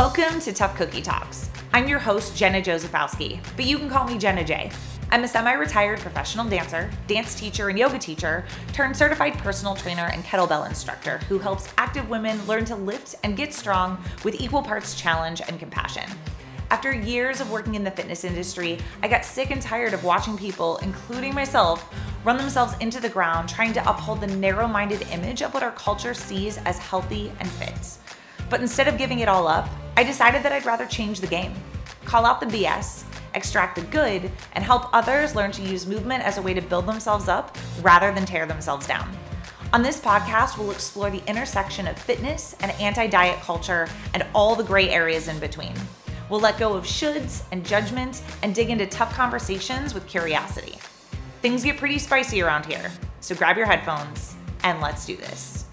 Welcome to Tough Cookie Talks. I'm your host, Jenna Josephowski, but you can call me Jenna J. I'm a semi retired professional dancer, dance teacher, and yoga teacher, turned certified personal trainer and kettlebell instructor who helps active women learn to lift and get strong with equal parts challenge and compassion. After years of working in the fitness industry, I got sick and tired of watching people, including myself, run themselves into the ground trying to uphold the narrow minded image of what our culture sees as healthy and fit. But instead of giving it all up, I decided that I'd rather change the game, call out the BS, extract the good, and help others learn to use movement as a way to build themselves up rather than tear themselves down. On this podcast, we'll explore the intersection of fitness and anti diet culture and all the gray areas in between. We'll let go of shoulds and judgment and dig into tough conversations with curiosity. Things get pretty spicy around here, so grab your headphones and let's do this.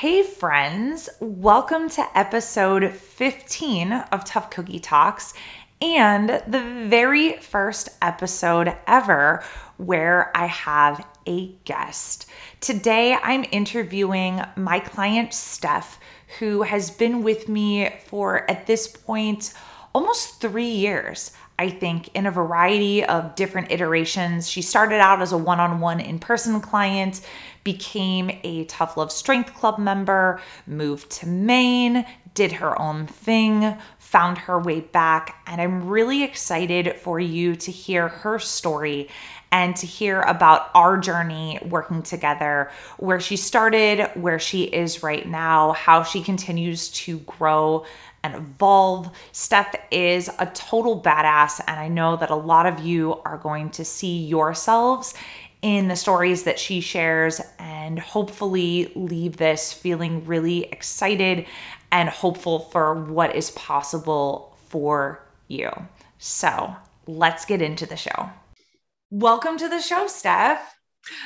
Hey, friends, welcome to episode 15 of Tough Cookie Talks and the very first episode ever where I have a guest. Today, I'm interviewing my client, Steph, who has been with me for, at this point, almost three years. I think in a variety of different iterations. She started out as a one on one in person client, became a Tough Love Strength Club member, moved to Maine, did her own thing, found her way back. And I'm really excited for you to hear her story and to hear about our journey working together, where she started, where she is right now, how she continues to grow and evolve. Steph is a total badass, and I know that a lot of you are going to see yourselves in the stories that she shares and hopefully leave this feeling really excited and hopeful for what is possible for you. So let's get into the show. Welcome to the show, Steph.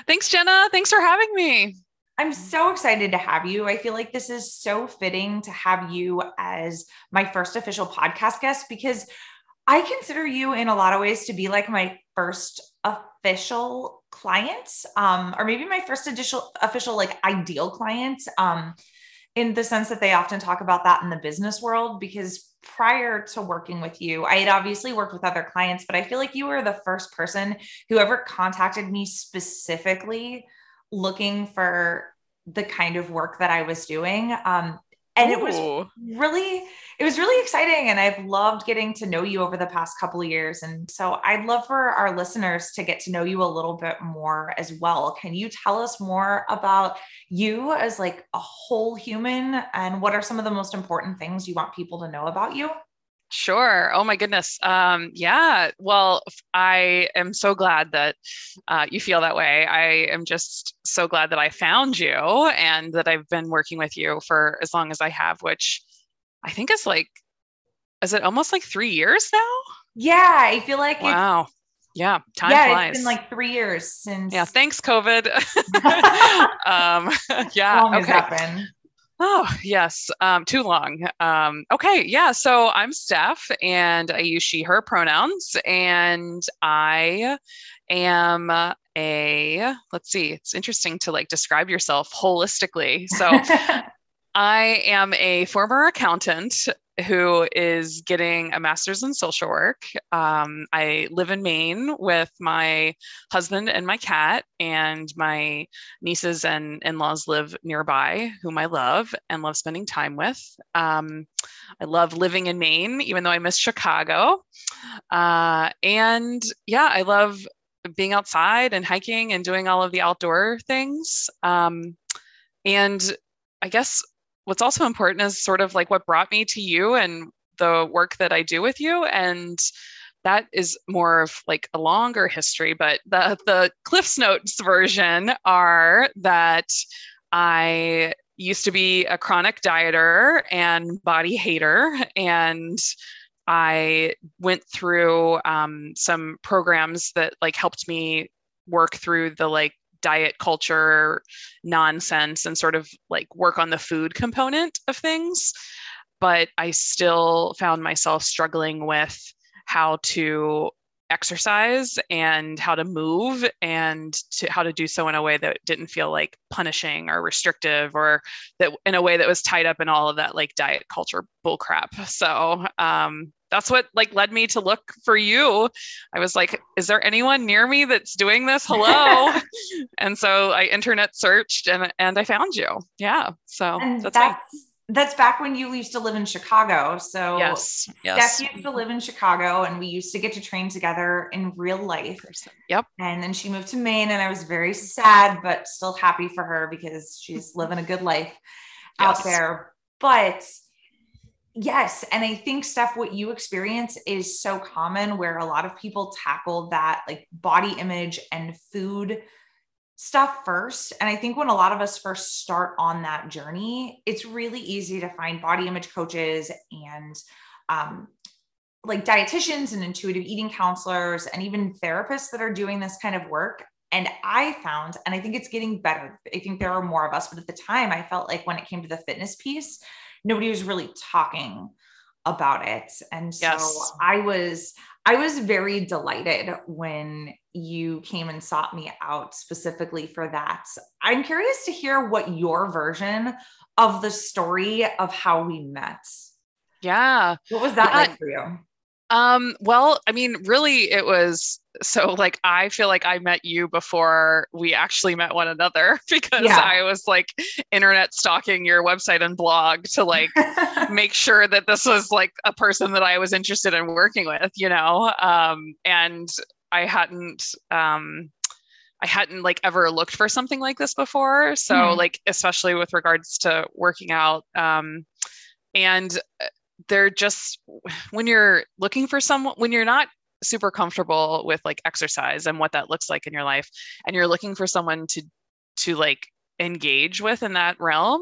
Thanks, Jenna. Thanks for having me. I'm so excited to have you. I feel like this is so fitting to have you as my first official podcast guest because I consider you in a lot of ways to be like my first official client, um, or maybe my first official, official like ideal client, um, in the sense that they often talk about that in the business world because prior to working with you, I had obviously worked with other clients, but I feel like you were the first person who ever contacted me specifically looking for the kind of work that I was doing. Um, and Ooh. it was really it was really exciting and i've loved getting to know you over the past couple of years and so i'd love for our listeners to get to know you a little bit more as well can you tell us more about you as like a whole human and what are some of the most important things you want people to know about you Sure. Oh my goodness. Um, yeah. Well, I am so glad that uh, you feel that way. I am just so glad that I found you and that I've been working with you for as long as I have, which I think is like, is it almost like three years now? Yeah, I feel like wow. Yeah, time yeah, flies. It's been like three years since. Yeah, thanks, COVID. um, yeah, okay. Oh, yes. Um, too long. Um, okay. Yeah. So I'm Steph and I use she, her pronouns. And I am a, let's see, it's interesting to like describe yourself holistically. So I am a former accountant who is getting a master's in social work. Um, I live in Maine with my husband and my cat, and my nieces and in laws live nearby, whom I love and love spending time with. Um, I love living in Maine, even though I miss Chicago. Uh, and yeah, I love being outside and hiking and doing all of the outdoor things. Um, and I guess what's also important is sort of like what brought me to you and the work that I do with you. And that is more of like a longer history, but the the Cliffs Notes version are that I used to be a chronic dieter and body hater and I went through um, some programs that like helped me work through the like diet culture nonsense and sort of like work on the food component of things. But I still found myself struggling with how to exercise and how to move and to how to do so in a way that didn't feel like punishing or restrictive or that in a way that was tied up in all of that like diet culture bullcrap. So um, that's what like led me to look for you. I was like, is there anyone near me that's doing this? Hello. and so I internet searched and and I found you. Yeah. So and that's that's, that's back when you used to live in Chicago. So yes, yes. Steph used to live in Chicago and we used to get to train together in real life. Yep. And then she moved to Maine and I was very sad, but still happy for her because she's living a good life yes. out there. But Yes. And I think, Steph, what you experience is so common where a lot of people tackle that like body image and food stuff first. And I think when a lot of us first start on that journey, it's really easy to find body image coaches and um, like dietitians and intuitive eating counselors and even therapists that are doing this kind of work. And I found, and I think it's getting better. I think there are more of us, but at the time, I felt like when it came to the fitness piece, nobody was really talking about it. And so yes. I was I was very delighted when you came and sought me out specifically for that. I'm curious to hear what your version of the story of how we met. Yeah. What was that yeah. like for you? Um, well, I mean, really, it was so like I feel like I met you before we actually met one another because yeah. I was like internet stalking your website and blog to like make sure that this was like a person that I was interested in working with, you know. Um, and I hadn't um I hadn't like ever looked for something like this before. So mm. like especially with regards to working out. Um and uh, they're just when you're looking for someone when you're not super comfortable with like exercise and what that looks like in your life and you're looking for someone to to like engage with in that realm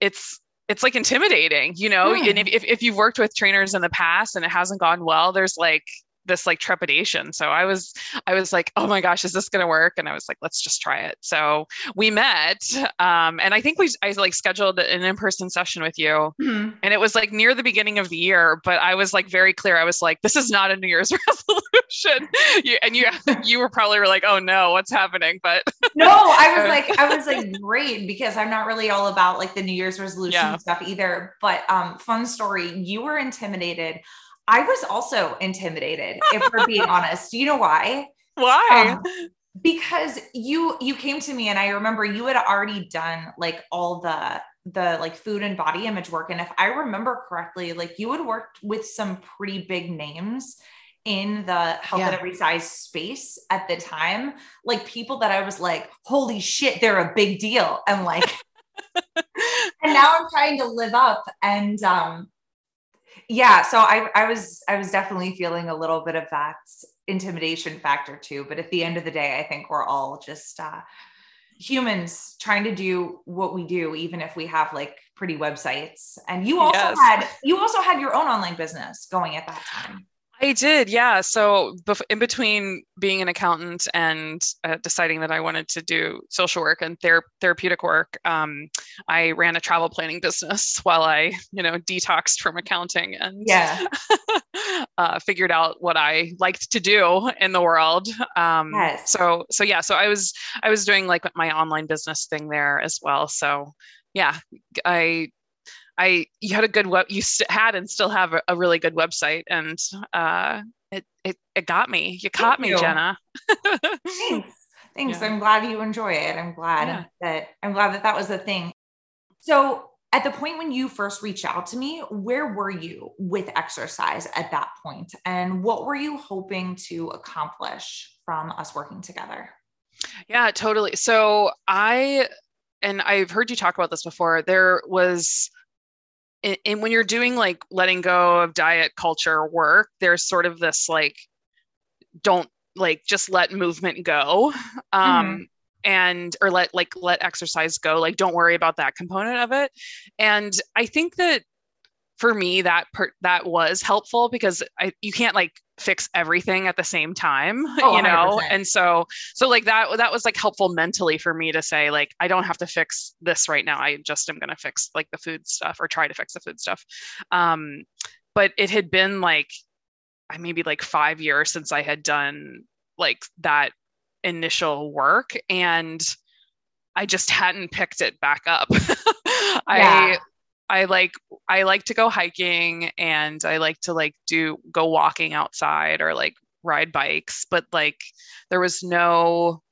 it's it's like intimidating you know yeah. and if, if you've worked with trainers in the past and it hasn't gone well there's like this like trepidation. So I was I was like, oh my gosh, is this gonna work? And I was like, let's just try it. So we met, um, and I think we I like scheduled an in person session with you, mm-hmm. and it was like near the beginning of the year. But I was like very clear. I was like, this is not a New Year's resolution. you, and you you were probably like, oh no, what's happening? But no, I was like I was like great because I'm not really all about like the New Year's resolution yeah. stuff either. But um, fun story, you were intimidated I was also intimidated, if we're being honest. Do you know why? Why? Um, because you you came to me and I remember you had already done like all the the like food and body image work. And if I remember correctly, like you had worked with some pretty big names in the health yeah. at every size space at the time, like people that I was like, holy shit, they're a big deal. And like, and now I'm trying to live up. And um, yeah so i i was i was definitely feeling a little bit of that intimidation factor too but at the end of the day i think we're all just uh humans trying to do what we do even if we have like pretty websites and you also yes. had you also had your own online business going at that time I did, yeah. So in between being an accountant and uh, deciding that I wanted to do social work and ther- therapeutic work, um, I ran a travel planning business while I, you know, detoxed from accounting and yeah, uh, figured out what I liked to do in the world. Um, yes. So so yeah, so I was I was doing like my online business thing there as well. So yeah, I I you had a good web you st- had and still have a, a, really good website and uh, it, it it got me. You caught Thank me, you. Jenna. Thanks. Thanks. Yeah. I'm glad you enjoy it. I'm glad yeah. that I'm glad that that was a thing. So at the point when you first reached out to me, where were you with exercise at that point, and what were you hoping to accomplish from us working together? Yeah, totally. So I and I've heard you talk about this before. There was and, and when you're doing like letting go of diet culture work, there's sort of this like, don't like just let movement go. Um, mm-hmm and or let like let exercise go like don't worry about that component of it and i think that for me that per- that was helpful because I you can't like fix everything at the same time oh, you know 100%. and so so like that that was like helpful mentally for me to say like I don't have to fix this right now I just am going to fix like the food stuff or try to fix the food stuff um but it had been like i maybe like five years since I had done like that initial work and I just hadn't picked it back up. yeah. I I like I like to go hiking and I like to like do go walking outside or like ride bikes, but like there was no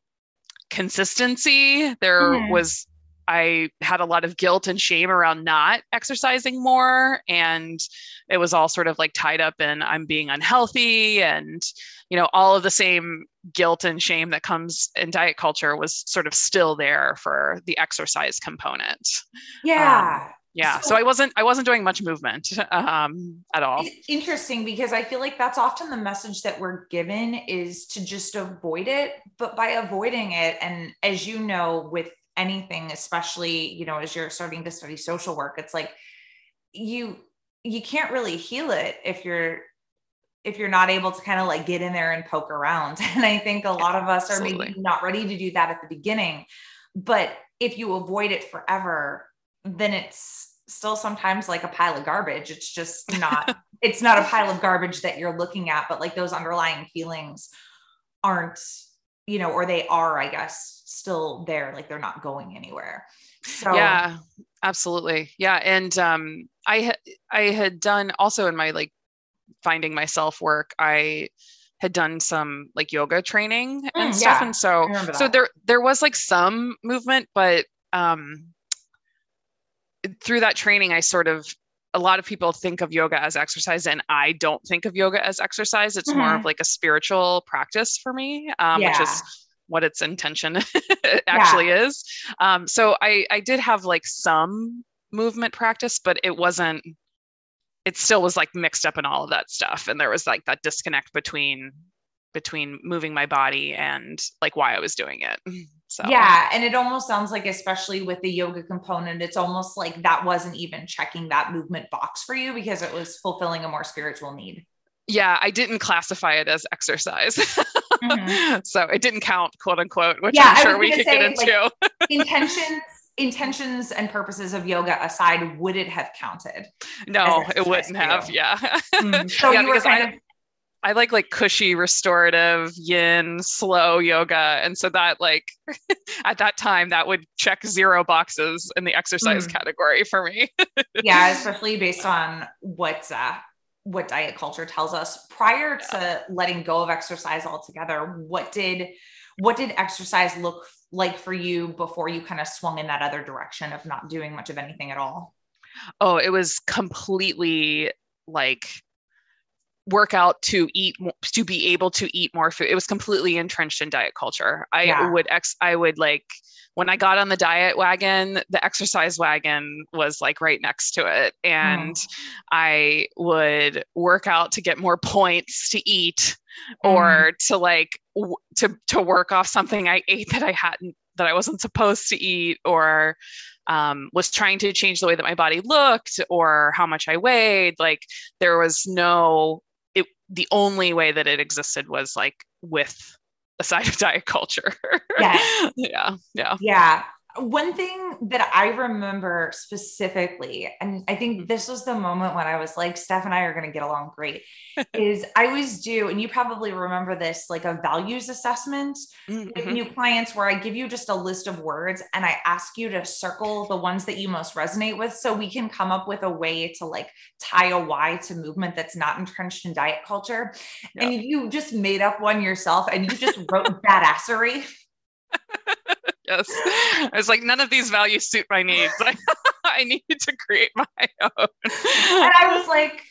consistency. There mm. was I had a lot of guilt and shame around not exercising more. And it was all sort of like tied up in I'm being unhealthy and, you know, all of the same guilt and shame that comes in diet culture was sort of still there for the exercise component. Yeah. Um, yeah so, so, i wasn't i wasn't doing much movement um, at all interesting because i feel like that's often the message that we're given is to just avoid it but by avoiding it and as you know with anything especially you know as you're starting to study social work it's like you you can't really heal it if you're if you're not able to kind of like get in there and poke around and i think a lot of us Absolutely. are maybe not ready to do that at the beginning but if you avoid it forever then it's still sometimes like a pile of garbage. It's just not it's not a pile of garbage that you're looking at but like those underlying feelings aren't you know or they are i guess still there like they're not going anywhere. So yeah absolutely. Yeah and um i had i had done also in my like finding myself work i had done some like yoga training and mm, stuff yeah, and so so there there was like some movement but um through that training i sort of a lot of people think of yoga as exercise and i don't think of yoga as exercise it's mm-hmm. more of mm-hmm. like a spiritual practice for me um, yeah. which is what its intention actually yeah. is. Um, so I, I did have like some movement practice, but it wasn't, it still was like mixed up in all of that stuff. And there was like that disconnect between, between moving my body and like why I was doing it. So yeah. And it almost sounds like, especially with the yoga component, it's almost like that wasn't even checking that movement box for you because it was fulfilling a more spiritual need yeah, I didn't classify it as exercise. Mm-hmm. so it didn't count, quote unquote, which yeah, I'm sure we could say, get into. Like, intentions, intentions and purposes of yoga aside, would it have counted? No, it wouldn't have. Yeah. Mm. So yeah, because I, of- I like like cushy restorative yin slow yoga and so that like at that time that would check zero boxes in the exercise mm. category for me yeah especially based on what's uh what diet culture tells us prior yeah. to letting go of exercise altogether what did what did exercise look like for you before you kind of swung in that other direction of not doing much of anything at all oh it was completely like workout to eat to be able to eat more food it was completely entrenched in diet culture i yeah. would ex i would like when I got on the diet wagon, the exercise wagon was like right next to it. And mm. I would work out to get more points to eat mm. or to like w- to to work off something I ate that I hadn't that I wasn't supposed to eat or um, was trying to change the way that my body looked or how much I weighed. Like there was no the only way that it existed was like with a side of diet culture. Yes. yeah. Yeah. Yeah. One thing that I remember specifically, and I think mm-hmm. this was the moment when I was like, Steph and I are going to get along great, is I always do, and you probably remember this, like a values assessment mm-hmm. with new clients where I give you just a list of words and I ask you to circle the ones that you most resonate with so we can come up with a way to like tie a why to movement that's not entrenched in diet culture. Yeah. And you just made up one yourself and you just wrote badassery yes. I was like, none of these values suit my needs. I, I need to create my own. And I was like,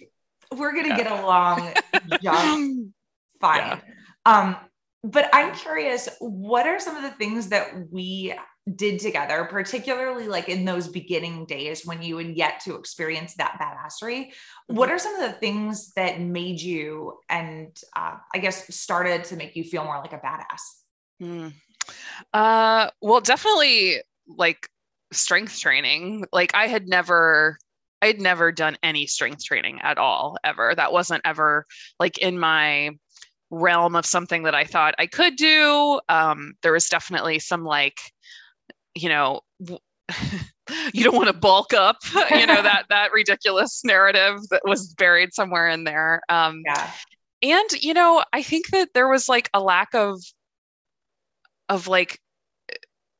we're gonna yeah. get along just fine. Yeah. Um, but I'm curious, what are some of the things that we did together, particularly like in those beginning days when you had yet to experience that badassery? What mm-hmm. are some of the things that made you and uh, I guess started to make you feel more like a badass? Mm. Uh, well, definitely like strength training. Like I had never I had never done any strength training at all ever. That wasn't ever like in my realm of something that I thought I could do. Um, there was definitely some like, you know, you don't want to bulk up, you know, that that ridiculous narrative that was buried somewhere in there. Um, yeah and you know i think that there was like a lack of of like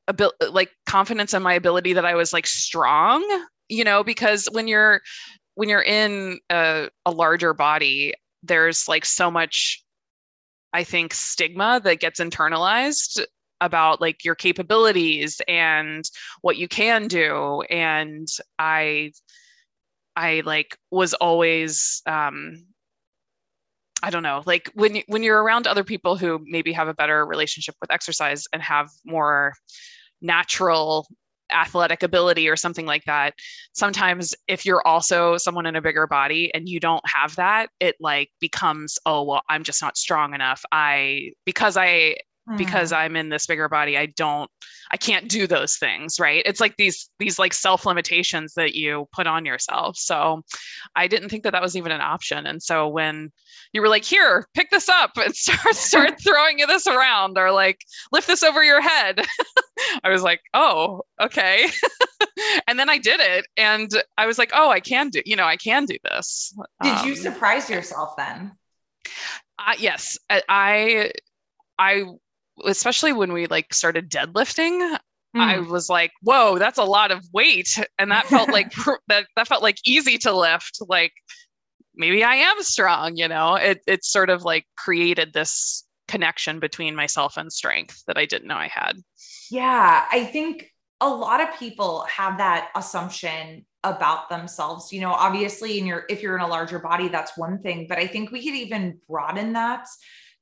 abil- like confidence in my ability that i was like strong you know because when you're when you're in a, a larger body there's like so much i think stigma that gets internalized about like your capabilities and what you can do. And i i like was always um I don't know, like when you, when you're around other people who maybe have a better relationship with exercise and have more natural athletic ability or something like that sometimes if you're also someone in a bigger body and you don't have that it like becomes oh well i'm just not strong enough. I because i mm. because i'm in this bigger body i don't i can't do those things right? It's like these these like self limitations that you put on yourself. So i didn't think that that was even an option. And so when you were like here pick this up and start start throwing this around or like lift this over your head. I was like oh okay. And then i did it and i was like oh i can do you know i can do this. Did um, you surprise yourself then? Uh, yes I i especially when we like started deadlifting mm. I was like, whoa, that's a lot of weight. And that felt like that that felt like easy to lift. Like maybe I am strong, you know. It it sort of like created this connection between myself and strength that I didn't know I had. Yeah, I think a lot of people have that assumption about themselves. You know, obviously in your if you're in a larger body that's one thing, but I think we could even broaden that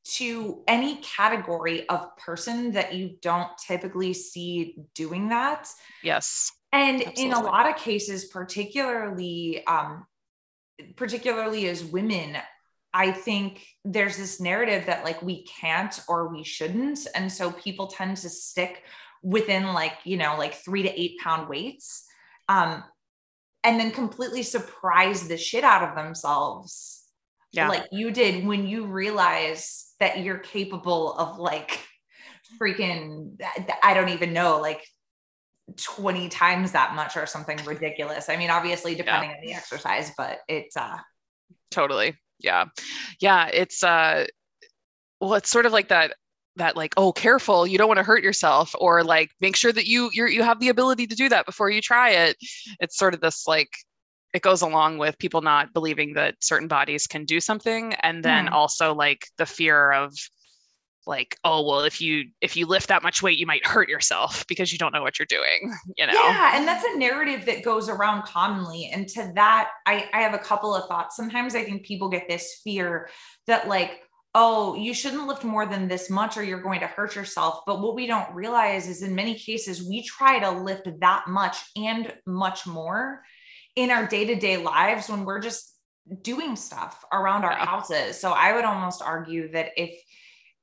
to any category of person that you don't typically see doing that. Yes. And absolutely. in a lot of cases, particularly, um, particularly as women, I think there's this narrative that like we can't or we shouldn't. And so people tend to stick within like, you know, like three to eight pound weights. Um, and then completely surprise the shit out of themselves yeah. like you did when you realize that you're capable of like freaking I don't even know like 20 times that much or something ridiculous. I mean, obviously depending yeah. on the exercise, but it's uh totally. Yeah. Yeah, it's uh well it's sort of like that that like oh careful you don't want to hurt yourself or like make sure that you you you have the ability to do that before you try it it's sort of this like it goes along with people not believing that certain bodies can do something and then mm. also like the fear of like oh well if you if you lift that much weight you might hurt yourself because you don't know what you're doing you know yeah and that's a narrative that goes around commonly and to that i i have a couple of thoughts sometimes i think people get this fear that like oh you shouldn't lift more than this much or you're going to hurt yourself but what we don't realize is in many cases we try to lift that much and much more in our day-to-day lives when we're just doing stuff around our houses. So I would almost argue that if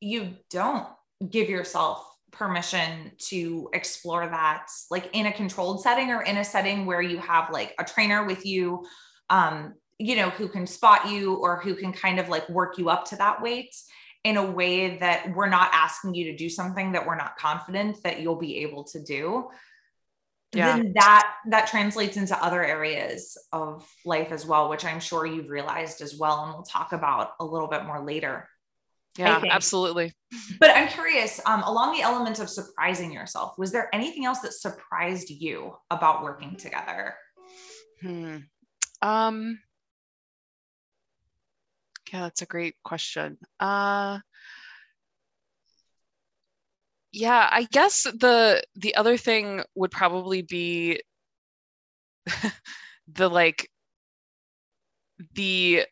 you don't give yourself permission to explore that like in a controlled setting or in a setting where you have like a trainer with you um you know who can spot you or who can kind of like work you up to that weight in a way that we're not asking you to do something that we're not confident that you'll be able to do yeah. then that that translates into other areas of life as well which i'm sure you've realized as well and we'll talk about a little bit more later. Yeah absolutely. But i'm curious um, along the element of surprising yourself was there anything else that surprised you about working together? Hmm. um yeah that's a great question. Uh yeah i guess the the other thing would probably be the like the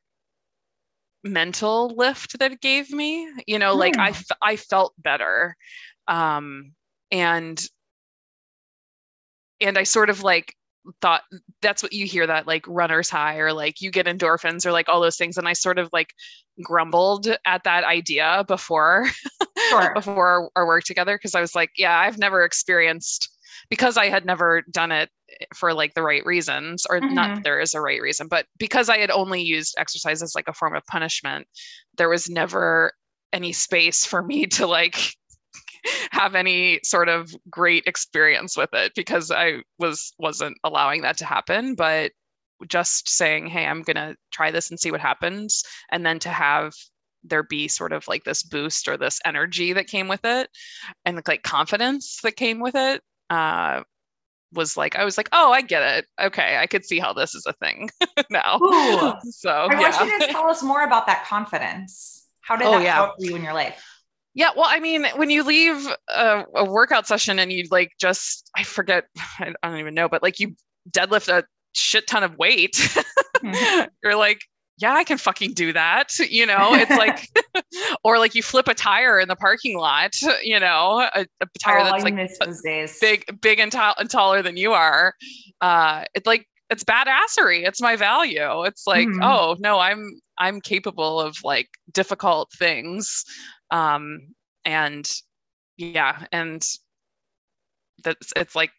mental lift that it gave me you know like I, hmm. I felt better um and and i sort of like thought that's what you hear that like runner's high or like you get endorphins or like all those things and i sort of like grumbled at that idea before sure. before our, our work together because i was like yeah i've never experienced because i had never done it for like the right reasons or mm-hmm. not there is a right reason but because i had only used exercise as like a form of punishment there was never any space for me to like have any sort of great experience with it because I was wasn't allowing that to happen. But just saying, hey, I'm gonna try this and see what happens, and then to have there be sort of like this boost or this energy that came with it and like confidence that came with it uh, was like I was like, oh, I get it. Okay, I could see how this is a thing now. Ooh. So I yeah. want you to tell us more about that confidence. How did oh, that yeah. help you in your life? Yeah, well, I mean, when you leave a, a workout session and you like just I forget, I don't even know, but like you deadlift a shit ton of weight, mm-hmm. you're like, yeah, I can fucking do that. You know, it's like, or like you flip a tire in the parking lot, you know, a, a tire oh, that's like big, big and, t- and, taller than you are. Uh, it's like, it's badassery. It's my value. It's like, mm-hmm. oh no, I'm, I'm capable of like difficult things. Um, and yeah, and that's, it's like,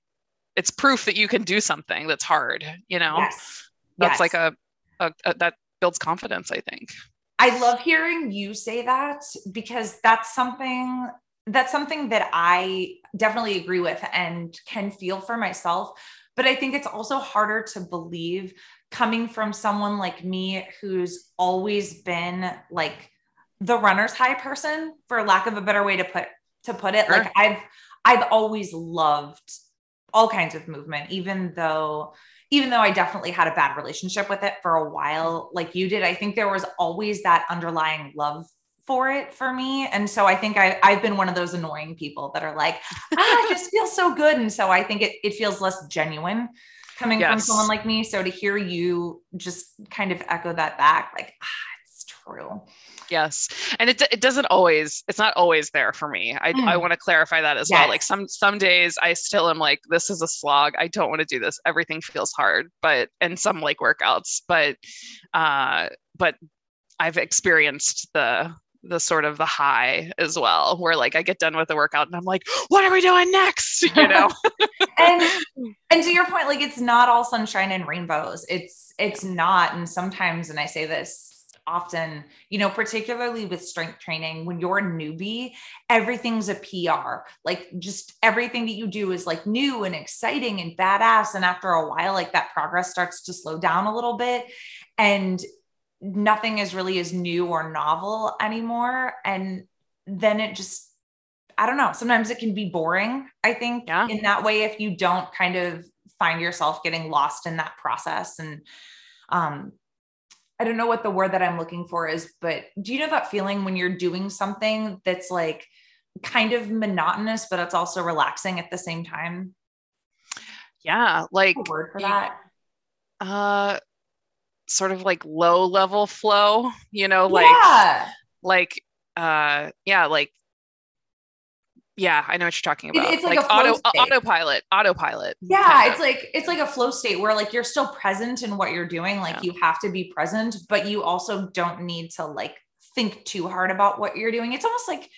it's proof that you can do something that's hard, you know? Yes. That's yes. like a, a, a that builds confidence, I think. I love hearing you say that because that's something that's something that I definitely agree with and can feel for myself. But I think it's also harder to believe coming from someone like me who's always been like the runner's high person, for lack of a better way to put to put it. Sure. Like I've I've always loved all kinds of movement, even though even though I definitely had a bad relationship with it for a while, like you did, I think there was always that underlying love for it for me. And so I think I, I've been one of those annoying people that are like, ah, it just feels so good. And so I think it, it feels less genuine coming yes. from someone like me. So to hear you just kind of echo that back, like, ah, it's true. Yes. And it, it doesn't always, it's not always there for me. I, mm. I want to clarify that as yes. well. Like some, some days I still am like, this is a slog. I don't want to do this. Everything feels hard, but, and some like workouts, but, uh, but I've experienced the, the sort of the high as well where like i get done with the workout and i'm like what are we doing next you know and and to your point like it's not all sunshine and rainbows it's it's not and sometimes and i say this often, you know, particularly with strength training, when you're a newbie, everything's a PR. Like just everything that you do is like new and exciting and badass. And after a while, like that progress starts to slow down a little bit. And nothing is really as new or novel anymore. And then it just, I don't know, sometimes it can be boring, I think, yeah. in that way, if you don't kind of find yourself getting lost in that process. And um, I don't know what the word that I'm looking for is, but do you know that feeling when you're doing something that's like kind of monotonous, but it's also relaxing at the same time? Yeah, like word for that. Uh sort of like low level flow, you know, like yeah. like uh yeah, like yeah, I know what you're talking about. It, it's like, like auto uh, state. autopilot, autopilot. Yeah, it's like it's like a flow state where like you're still present in what you're doing. Like yeah. you have to be present, but you also don't need to like think too hard about what you're doing. It's almost like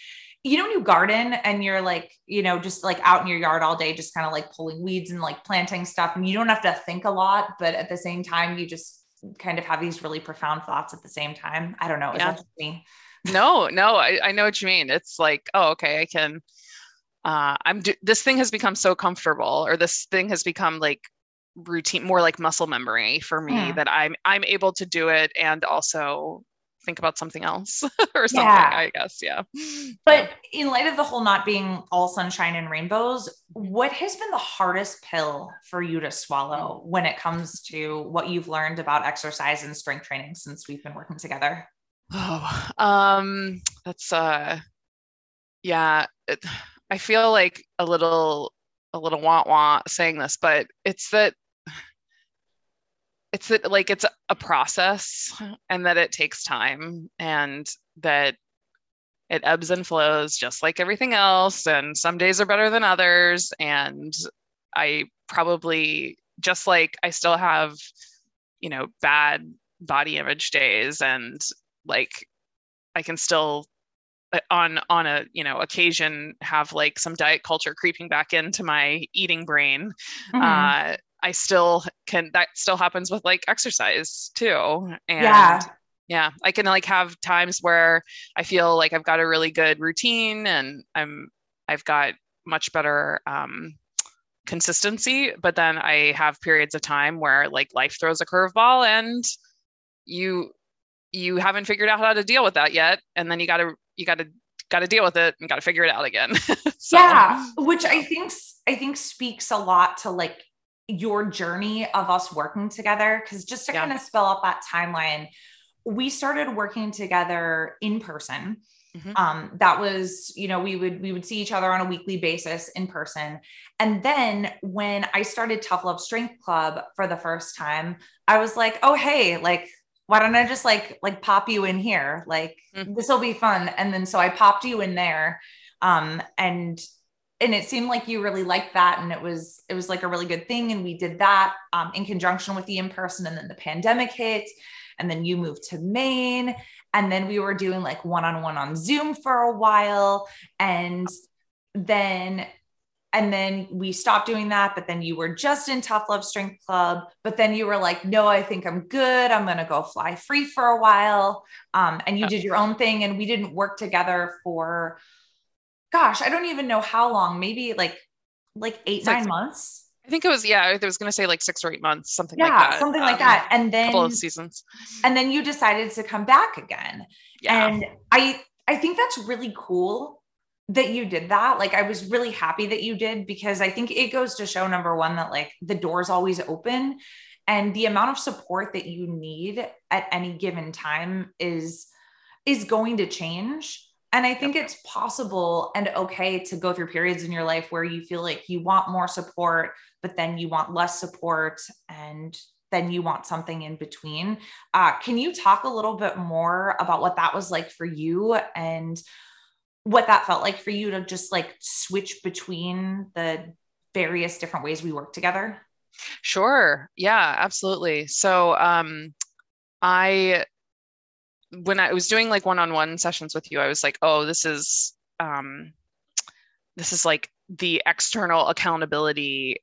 you know when you garden and you're like you know just like out in your yard all day just kind of like pulling weeds and like planting stuff and you don't have to think a lot but at the same time you just kind of have these really profound thoughts at the same time i don't know is yeah. that me no no I, I know what you mean it's like oh okay i can uh, I'm do- this thing has become so comfortable, or this thing has become like routine, more like muscle memory for me yeah. that I'm I'm able to do it and also think about something else or something. Yeah. I guess, yeah. But in light of the whole not being all sunshine and rainbows, what has been the hardest pill for you to swallow when it comes to what you've learned about exercise and strength training since we've been working together? Oh, um, that's uh, yeah. It, I feel like a little a little want want saying this, but it's that it's that like it's a process and that it takes time and that it ebbs and flows just like everything else. And some days are better than others. And i probably just like i still have you know bad body image days and like i can still on on a you know occasion have like some diet culture creeping back into my eating brain mm-hmm. uh i still can that still happens with like exercise too and yeah yeah i can like have times where i feel like i've got a really good routine and i'm i've got much better um consistency but then i have periods of time where like life throws a curveball and you you haven't figured out how to deal with that yet and then you got to you got to got to deal with it and got to figure it out again so. yeah which i think i think speaks a lot to like your journey of us working together because just to yeah. kind of spell out that timeline we started working together in person Mm-hmm. Um, that was, you know, we would we would see each other on a weekly basis in person. And then when I started Tough Love Strength Club for the first time, I was like, oh hey, like why don't I just like like pop you in here? Like mm-hmm. this will be fun. And then so I popped you in there. Um, and and it seemed like you really liked that and it was it was like a really good thing and we did that um, in conjunction with the in person and then the pandemic hit and then you moved to Maine and then we were doing like one on one on Zoom for a while. And then and then we stopped doing that but then you were just in tough love strength club but then you were like no i think i'm good i'm going to go fly free for a while um, and you did your own thing and we didn't work together for gosh i don't even know how long maybe like like eight nine months I think it was yeah. I was going to say like six or eight months, something yeah, like that. Yeah, something like um, that. And then couple of seasons, and then you decided to come back again. Yeah. And I I think that's really cool that you did that. Like I was really happy that you did because I think it goes to show number one that like the door's always open, and the amount of support that you need at any given time is is going to change and I think it's possible and okay to go through periods in your life where you feel like you want more support, but then you want less support and then you want something in between. Uh, can you talk a little bit more about what that was like for you and what that felt like for you to just like switch between the various different ways we work together? Sure. Yeah, absolutely. So, um, I when I was doing like one-on-one sessions with you, I was like, oh, this is um, this is like the external accountability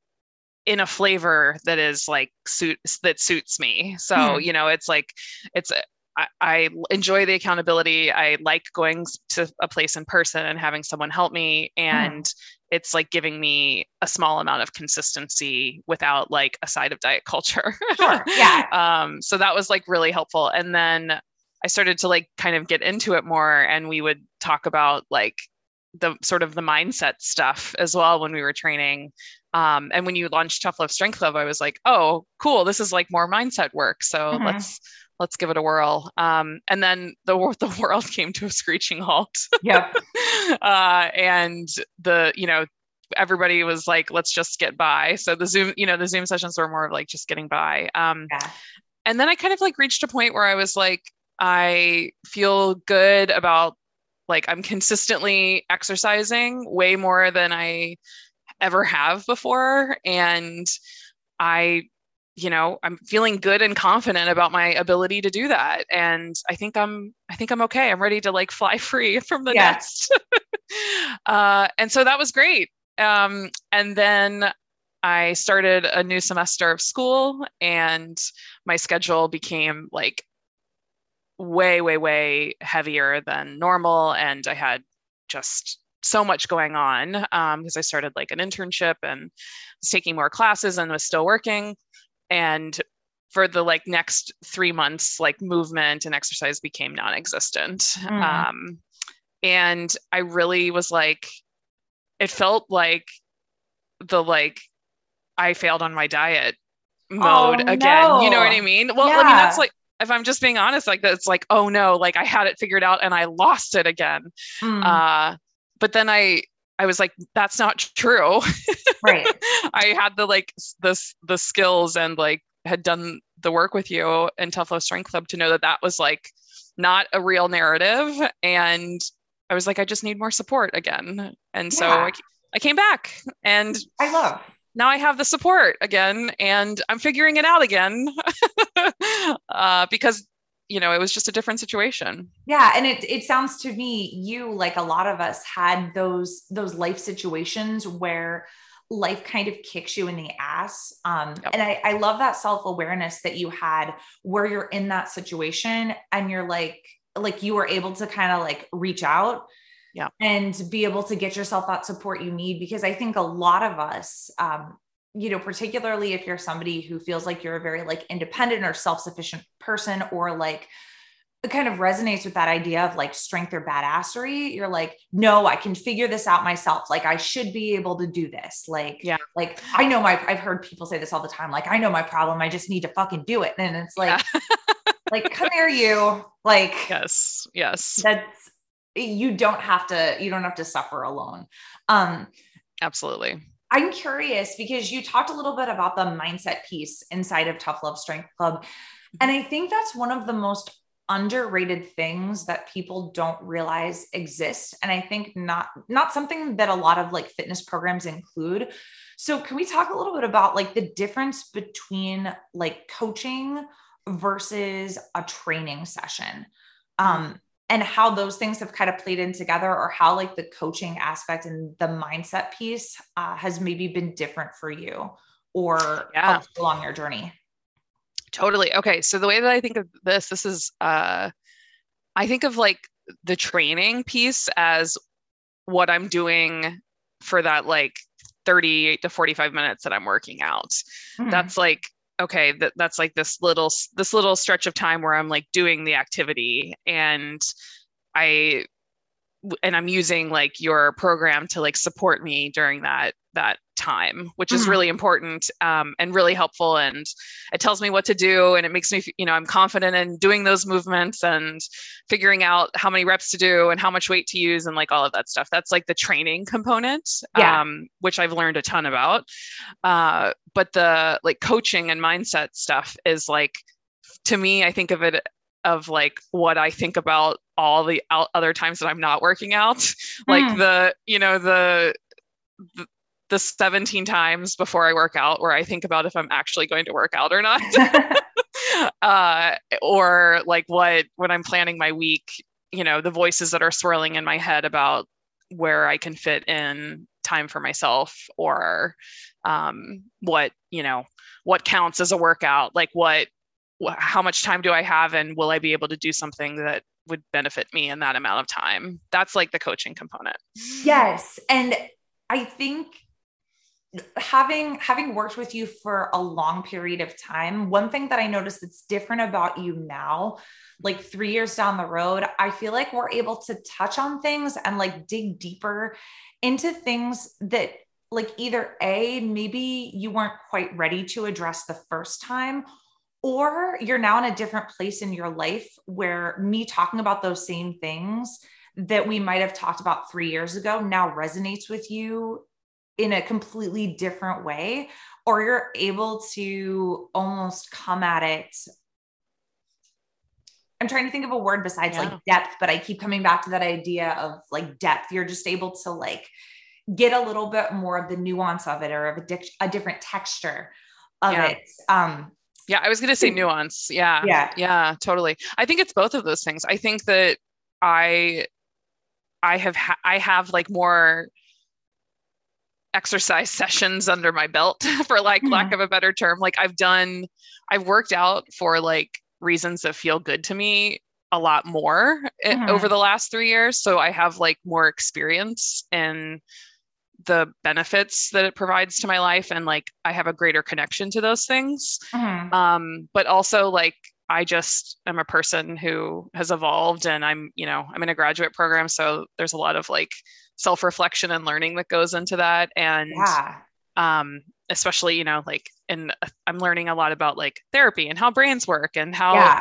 in a flavor that is like suits that suits me. So mm. you know, it's like it's I, I enjoy the accountability. I like going to a place in person and having someone help me, and mm. it's like giving me a small amount of consistency without like a side of diet culture. Sure. Yeah. um. So that was like really helpful, and then I started to like kind of get into it more and we would talk about like the sort of the mindset stuff as well when we were training. Um, and when you launched Tough Love Strength Club, I was like, oh, cool, this is like more mindset work. So mm-hmm. let's let's give it a whirl. Um, and then the the world came to a screeching halt. Yep. uh, and the you know everybody was like, let's just get by. So the Zoom you know the Zoom sessions were more of like just getting by. Um, yeah. And then I kind of like reached a point where I was like, I feel good about like I'm consistently exercising way more than I ever have before and I you know I'm feeling good and confident about my ability to do that and I think I'm I think I'm okay I'm ready to like fly free from the yeah. nest uh, and so that was great um, and then I started a new semester of school and my schedule became like way, way, way heavier than normal. And I had just so much going on because um, I started like an internship and was taking more classes and was still working. And for the like next three months, like movement and exercise became non-existent. Mm. Um, and I really was like, it felt like the like I failed on my diet mode oh, again. No. You know what I mean? Well, yeah. I mean that's like if I'm just being honest, like that's like, oh no, like I had it figured out and I lost it again. Mm. Uh, but then I I was like, that's not true. Right. I had the like this the skills and like had done the work with you in Tough Love Strength Club to know that that was like not a real narrative. And I was like, I just need more support again. And so I, I came back and I love now I have the support again and I'm figuring it out again uh, because you know it was just a different situation yeah and it it sounds to me you like a lot of us had those those life situations where life kind of kicks you in the ass um, yep. and I, I love that self-awareness that you had where you're in that situation and you're like like you were able to kind of like reach out yeah and be able to get yourself that support you need because i think a lot of us um, you know particularly if you're somebody who feels like you're a very like independent or self-sufficient person or like it kind of resonates with that idea of like strength or badassery. You're like, no, I can figure this out myself. Like I should be able to do this. Like, yeah, like I know my I've heard people say this all the time. Like, I know my problem. I just need to fucking do it. And it's like, yeah. like, come here, you. Like, yes, yes. That's you don't have to, you don't have to suffer alone. Um absolutely. I'm curious because you talked a little bit about the mindset piece inside of Tough Love Strength Club. And I think that's one of the most underrated things that people don't realize exist. And i think not not something that a lot of like fitness programs include. So can we talk a little bit about like the difference between like coaching versus a training session? Um and how those things have kind of played in together or how like the coaching aspect and the mindset piece uh, has maybe been different for you or yeah. along your journey Totally. Okay. So the way that I think of this, this is uh I think of like the training piece as what I'm doing for that like 30 to 45 minutes that I'm working out. Mm-hmm. That's like okay, that that's like this little this little stretch of time where I'm like doing the activity and I and I'm using like your program to like support me during that that time, which is mm-hmm. really important um, and really helpful. And it tells me what to do, and it makes me, you know, I'm confident in doing those movements and figuring out how many reps to do and how much weight to use and like all of that stuff. That's like the training component, yeah. um, which I've learned a ton about. Uh, but the like coaching and mindset stuff is like, to me, I think of it of like what I think about all the other times that I'm not working out, like mm. the, you know, the, the the 17 times before I work out where I think about if I'm actually going to work out or not. uh, or like what, when I'm planning my week, you know, the voices that are swirling in my head about where I can fit in time for myself or um, what, you know, what counts as a workout, like what, wh- how much time do I have and will I be able to do something that would benefit me in that amount of time? That's like the coaching component. Yes. And I think having having worked with you for a long period of time one thing that i noticed that's different about you now like 3 years down the road i feel like we're able to touch on things and like dig deeper into things that like either a maybe you weren't quite ready to address the first time or you're now in a different place in your life where me talking about those same things that we might have talked about 3 years ago now resonates with you in a completely different way or you're able to almost come at it I'm trying to think of a word besides yeah. like depth, but I keep coming back to that idea of like depth. You're just able to like get a little bit more of the nuance of it or of a, di- a different texture of yeah. it. Um, yeah, I was going to say nuance. Yeah. Yeah. Yeah, totally. I think it's both of those things. I think that I, I have, ha- I have like more exercise sessions under my belt for like mm-hmm. lack of a better term like i've done i've worked out for like reasons that feel good to me a lot more mm-hmm. over the last 3 years so i have like more experience in the benefits that it provides to my life and like i have a greater connection to those things mm-hmm. um but also like I just am a person who has evolved and I'm, you know, I'm in a graduate program. So there's a lot of like self reflection and learning that goes into that. And, yeah. um, especially, you know, like, and I'm learning a lot about like therapy and how brains work and how, yeah.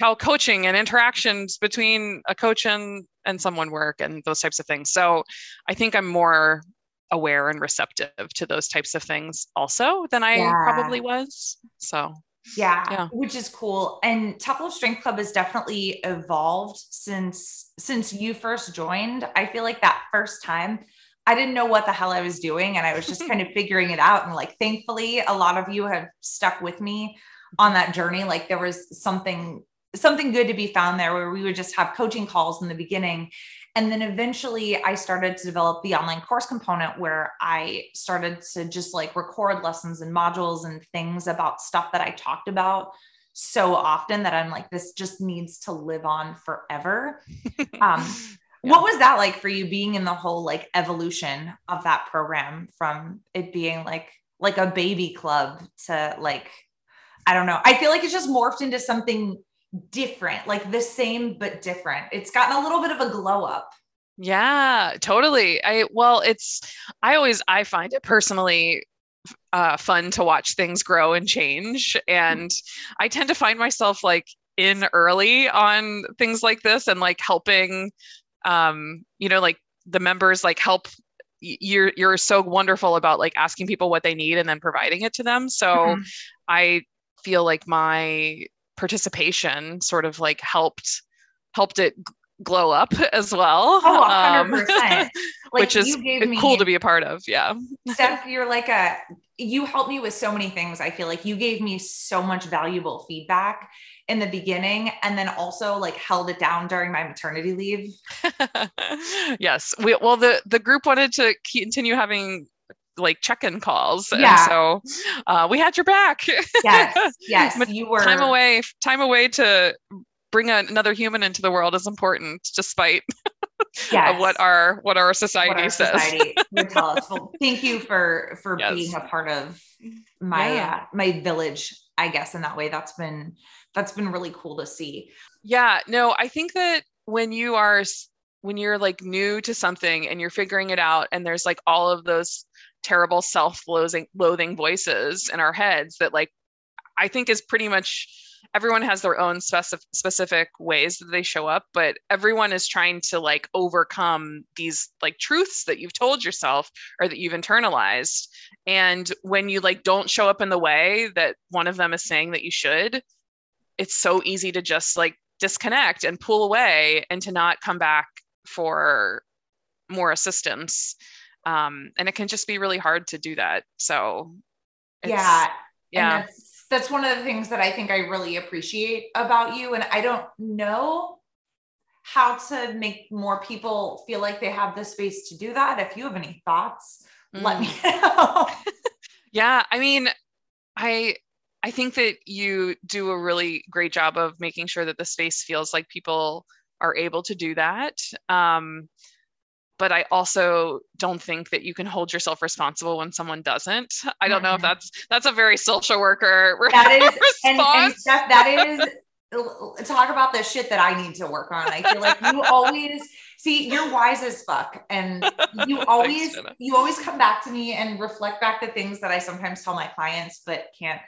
how coaching and interactions between a coach and, and someone work and those types of things. So I think I'm more aware and receptive to those types of things also than I yeah. probably was. So yeah, yeah, which is cool. And Tough Love Strength Club has definitely evolved since since you first joined. I feel like that first time I didn't know what the hell I was doing and I was just kind of figuring it out and like thankfully a lot of you have stuck with me on that journey. Like there was something something good to be found there where we would just have coaching calls in the beginning and then eventually I started to develop the online course component where I started to just like record lessons and modules and things about stuff that I talked about so often that I'm like, this just needs to live on forever. Um, yeah. What was that like for you being in the whole like evolution of that program from it being like like a baby club to like I don't know. I feel like it's just morphed into something different, like the same but different. It's gotten a little bit of a glow up. Yeah, totally. I well, it's I always I find it personally uh, fun to watch things grow and change, and I tend to find myself like in early on things like this and like helping, um, you know, like the members like help you're you're so wonderful about like asking people what they need and then providing it to them so mm-hmm. i feel like my participation sort of like helped helped it glow up as well. Oh, 100%. Um, like which is cool to be a part of. Yeah. Steph, you're like a, you helped me with so many things. I feel like you gave me so much valuable feedback in the beginning and then also like held it down during my maternity leave. yes. We, well, the, the group wanted to continue having like check-in calls. Yeah. And so uh, we had your back. Yes. Yes. you were time away, time away to bring a, another human into the world is important, despite yes. what our what our society what our says. Society would tell us. Well, thank you for for yes. being a part of my yeah. uh, my village. I guess in that way, that's been that's been really cool to see. Yeah. No, I think that when you are when you're like new to something and you're figuring it out, and there's like all of those terrible self-loathing loathing voices in our heads that like I think is pretty much everyone has their own specific specific ways that they show up but everyone is trying to like overcome these like truths that you've told yourself or that you've internalized. And when you like don't show up in the way that one of them is saying that you should it's so easy to just like disconnect and pull away and to not come back for more assistance um, and it can just be really hard to do that so yeah yeah that's that's one of the things that I think I really appreciate about you. And I don't know how to make more people feel like they have the space to do that. If you have any thoughts, mm. let me mm. know. yeah. I mean, I I think that you do a really great job of making sure that the space feels like people are able to do that. Um, but I also don't think that you can hold yourself responsible when someone doesn't. I don't know if mm-hmm. that's that's a very social worker that is response. And, and Steph, that is talk about the shit that I need to work on. I feel like you always see you're wise as fuck and you always Thanks, you always come back to me and reflect back the things that I sometimes tell my clients but can't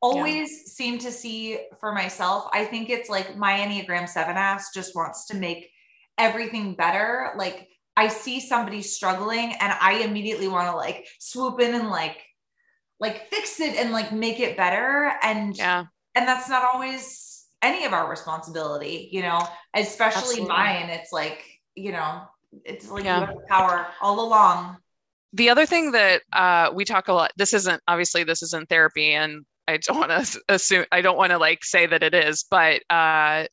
always yeah. seem to see for myself. I think it's like my Enneagram 7 ass just wants to make everything better. Like I see somebody struggling and I immediately want to like swoop in and like like fix it and like make it better and yeah and that's not always any of our responsibility you know especially Absolutely. mine it's like you know it's like yeah. you have power all along the other thing that uh, we talk a lot this isn't obviously this isn't therapy and i don't want to assume i don't want to like say that it is but uh,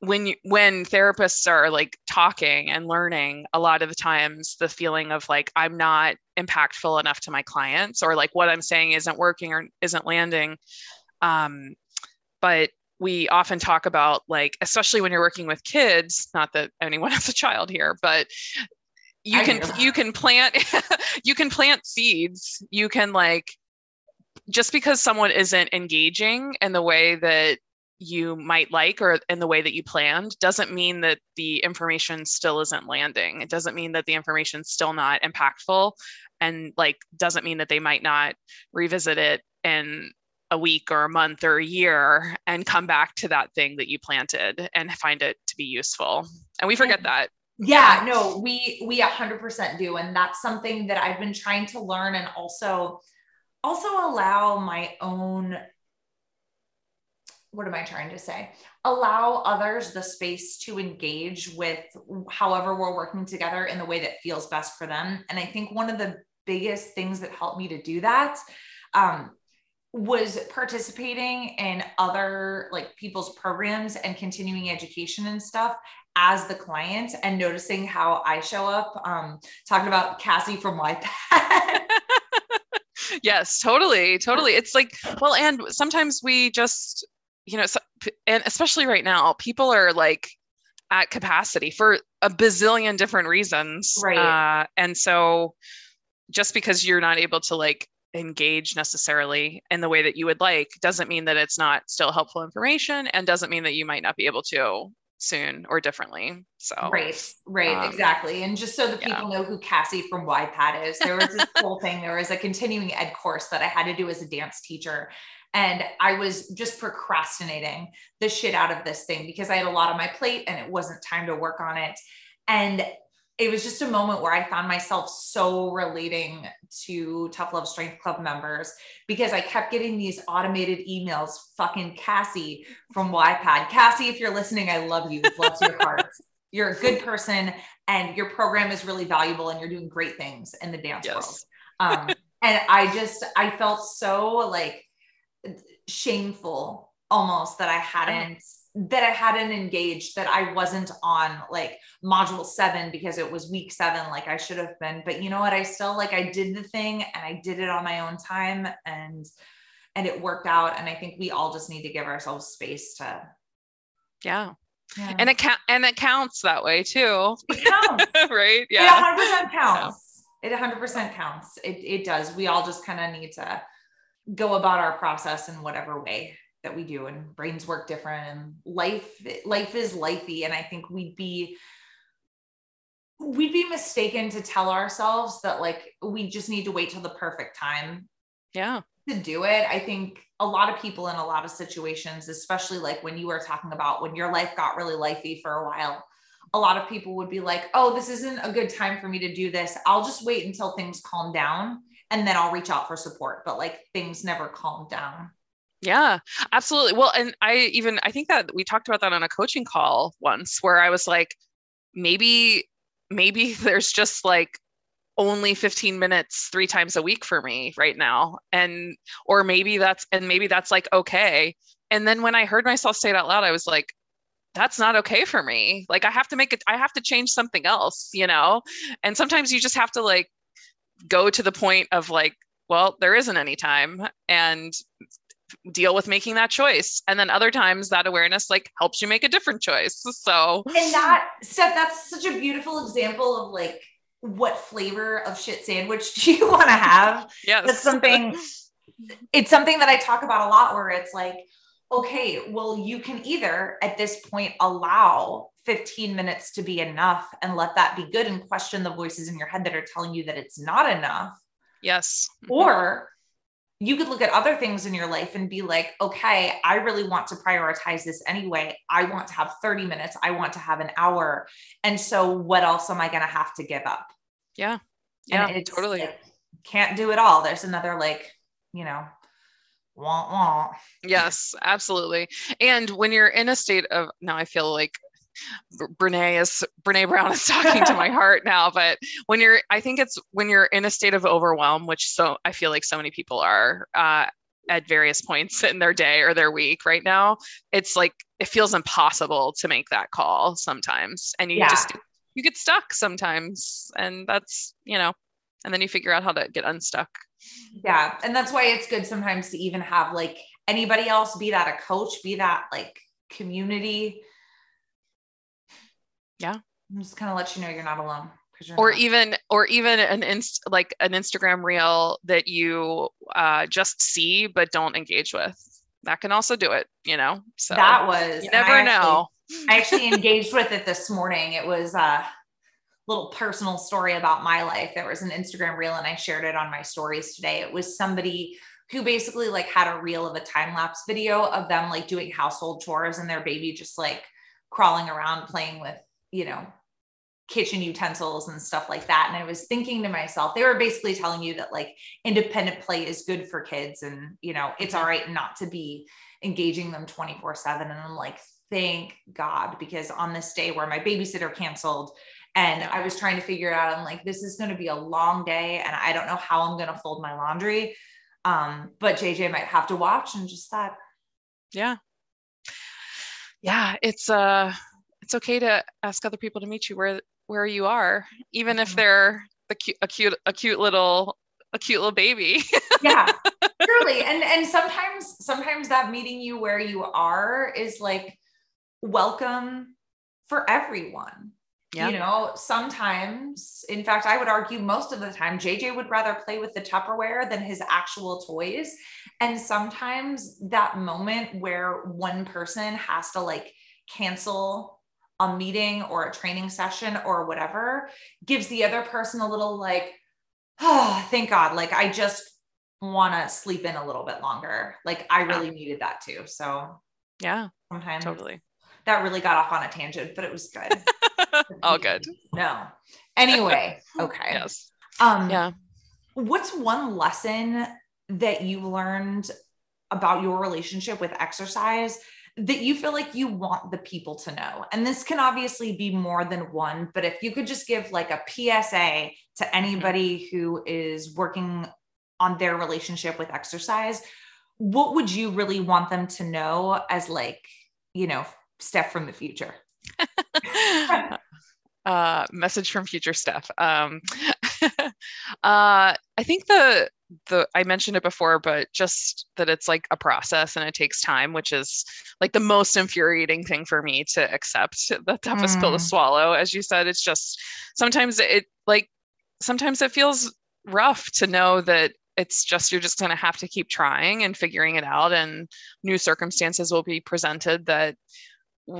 when you when therapists are like talking and learning a lot of the times the feeling of like i'm not impactful enough to my clients or like what i'm saying isn't working or isn't landing um, but we often talk about like especially when you're working with kids not that anyone has a child here but you I can you can plant you can plant seeds. You can like just because someone isn't engaging in the way that you might like or in the way that you planned doesn't mean that the information still isn't landing. It doesn't mean that the information's still not impactful and like doesn't mean that they might not revisit it in a week or a month or a year and come back to that thing that you planted and find it to be useful. And we forget that. Yeah, no, we we 100% do and that's something that I've been trying to learn and also also allow my own what am I trying to say? Allow others the space to engage with however we're working together in the way that feels best for them. And I think one of the biggest things that helped me to do that um, was participating in other like people's programs and continuing education and stuff as the client and noticing how I show up. Um, talking about Cassie from YPAD. yes, totally, totally. It's like, well, and sometimes we just you know, so, and especially right now, people are like at capacity for a bazillion different reasons. Right. Uh, and so just because you're not able to like engage necessarily in the way that you would like doesn't mean that it's not still helpful information and doesn't mean that you might not be able to soon or differently. So right, right, um, exactly. And just so the people yeah. know who Cassie from YPAD is, there was this whole thing. There was a continuing ed course that I had to do as a dance teacher. And I was just procrastinating the shit out of this thing because I had a lot on my plate and it wasn't time to work on it. And it was just a moment where I found myself so relating to Tough Love Strength Club members because I kept getting these automated emails. Fucking Cassie from YPAD. Cassie, if you're listening, I love you. Bless your heart. You're a good person and your program is really valuable and you're doing great things in the dance yes. world. Um, and I just, I felt so like shameful almost that I hadn't that I hadn't engaged, that I wasn't on like module seven because it was week seven, like I should have been. But you know what? I still like I did the thing and I did it on my own time and and it worked out. And I think we all just need to give ourselves space to yeah. yeah. And it count and it counts that way too. It counts. right. Yeah. It 100% counts. Yeah. It 100% counts. It, it does. We all just kind of need to go about our process in whatever way that we do and brains work different and life life is lifey and i think we'd be we'd be mistaken to tell ourselves that like we just need to wait till the perfect time yeah. to do it. I think a lot of people in a lot of situations especially like when you were talking about when your life got really lifey for a while a lot of people would be like oh this isn't a good time for me to do this. I'll just wait until things calm down and then i'll reach out for support but like things never calm down. Yeah, absolutely. Well, and I even I think that we talked about that on a coaching call once where I was like maybe maybe there's just like only 15 minutes three times a week for me right now and or maybe that's and maybe that's like okay. And then when i heard myself say it out loud i was like that's not okay for me. Like i have to make it i have to change something else you know? And sometimes you just have to like go to the point of like well there isn't any time and deal with making that choice. And then other times that awareness like helps you make a different choice. So and that Steph, that's such a beautiful example of like what flavor of shit sandwich do you want to have? Yes. That's something it's something that i talk about a lot where it's like okay well you can either at this point allow 15 minutes to be enough and let that be good and question the voices in your head that are telling you that it's not enough yes mm-hmm. or you could look at other things in your life and be like, okay, I really want to prioritize this anyway. I want to have 30 minutes. I want to have an hour. And so what else am I going to have to give up? Yeah. Yeah, totally. Like, can't do it all. There's another like, you know, wah wah. Yes, absolutely. And when you're in a state of now I feel like Brene is Brene Brown is talking to my heart now. But when you're, I think it's when you're in a state of overwhelm, which so I feel like so many people are uh, at various points in their day or their week right now. It's like it feels impossible to make that call sometimes, and you yeah. just you get stuck sometimes, and that's you know, and then you figure out how to get unstuck. Yeah, and that's why it's good sometimes to even have like anybody else, be that a coach, be that like community yeah. I'm just kind of let you know you're not alone. Or not. even, or even an inst like an Instagram reel that you uh, just see but don't engage with. That can also do it, you know. So that was you never I know. Actually, I actually engaged with it this morning. It was a little personal story about my life. There was an Instagram reel, and I shared it on my stories today. It was somebody who basically like had a reel of a time lapse video of them like doing household chores and their baby just like crawling around playing with you know, kitchen utensils and stuff like that. And I was thinking to myself, they were basically telling you that like independent play is good for kids and, you know, it's all right not to be engaging them 24 7. And I'm like, thank God, because on this day where my babysitter canceled and I was trying to figure out, I'm like, this is going to be a long day and I don't know how I'm going to fold my laundry. Um, but JJ might have to watch and just that. Yeah. Yeah. It's, uh, it's okay to ask other people to meet you where where you are, even if they're the cute, a cute, a cute little, a cute little baby. yeah, truly. And and sometimes, sometimes that meeting you where you are is like welcome for everyone. Yeah. You know, sometimes, in fact, I would argue most of the time, JJ would rather play with the Tupperware than his actual toys. And sometimes that moment where one person has to like cancel a meeting or a training session or whatever gives the other person a little like, oh, thank God. Like, I just want to sleep in a little bit longer. Like, I really yeah. needed that too. So, yeah, sometimes totally. That really got off on a tangent, but it was good. All good. No. Anyway, okay. yes. Um, yeah. What's one lesson that you learned about your relationship with exercise that you feel like you want the people to know? And this can obviously be more than one, but if you could just give like a PSA to mm-hmm. anybody who is working on their relationship with exercise, what would you really want them to know as like, you know, Steph from the future? uh, message from future Steph. Um, uh, I think the the I mentioned it before, but just that it's like a process and it takes time, which is like the most infuriating thing for me to accept. The toughest mm. pill to mm. swallow, as you said. It's just sometimes it like sometimes it feels rough to know that it's just you're just going to have to keep trying and figuring it out and new circumstances will be presented that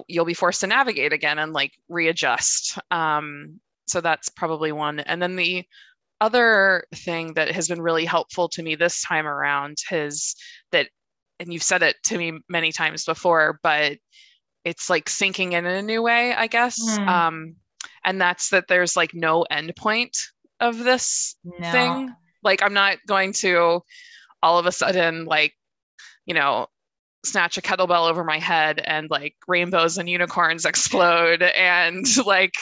you'll be forced to navigate again and like readjust. Um, so that's probably one. And then the other thing that has been really helpful to me this time around is that, and you've said it to me many times before, but it's like sinking in in a new way, I guess. Mm. Um, and that's that there's like no end point of this no. thing. Like I'm not going to all of a sudden like, you know, snatch a kettlebell over my head and like rainbows and unicorns explode and like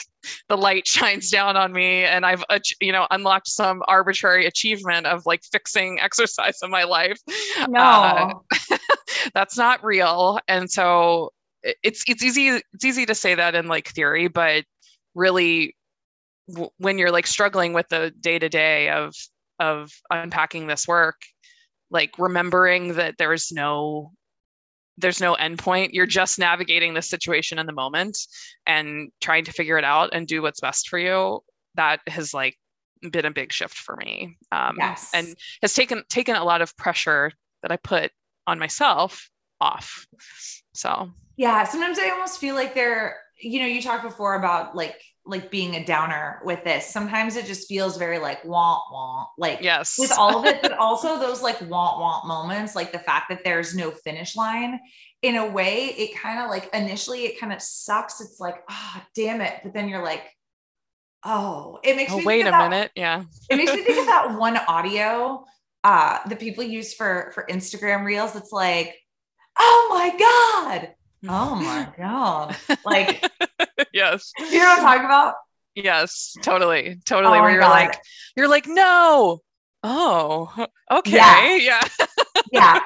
the light shines down on me and i've you know unlocked some arbitrary achievement of like fixing exercise in my life. No. Uh, that's not real. And so it's it's easy it's easy to say that in like theory but really w- when you're like struggling with the day to day of of unpacking this work like remembering that there's no there's no endpoint. You're just navigating the situation in the moment and trying to figure it out and do what's best for you. That has like been a big shift for me. Um, yes. and has taken taken a lot of pressure that I put on myself off. So yeah, sometimes I almost feel like they're, you know, you talked before about like like being a downer with this. Sometimes it just feels very like want want like yes, with all of it, but also those like want want moments, like the fact that there's no finish line. In a way, it kind of like initially it kind of sucks. It's like, ah, oh, damn it. But then you're like, oh, it makes oh, me wait a that, minute. Yeah. it makes me think of that one audio uh that people use for for Instagram reels. It's like, oh my God. Oh my God. Like yes. You know what I'm talking about? Yes, totally. Totally. Oh where you're God. like, you're like, no. Oh, okay. Yeah. Yeah. yeah.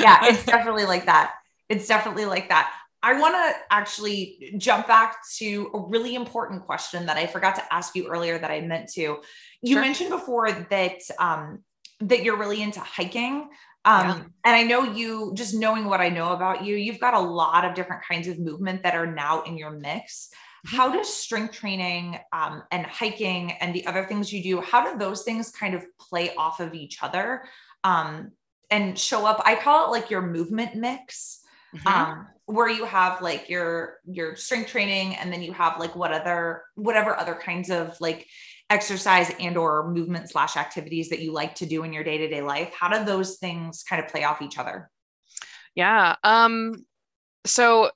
Yeah. It's definitely like that. It's definitely like that. I want to actually jump back to a really important question that I forgot to ask you earlier that I meant to. You sure. mentioned before that um, that you're really into hiking. Um, yeah. And I know you, just knowing what I know about you, you've got a lot of different kinds of movement that are now in your mix. Mm-hmm. How does strength training um, and hiking and the other things you do, how do those things kind of play off of each other um, and show up? I call it like your movement mix. Mm-hmm. Um, where you have like your your strength training and then you have like what other whatever other kinds of like exercise and or movement slash activities that you like to do in your day-to-day life how do those things kind of play off each other yeah um so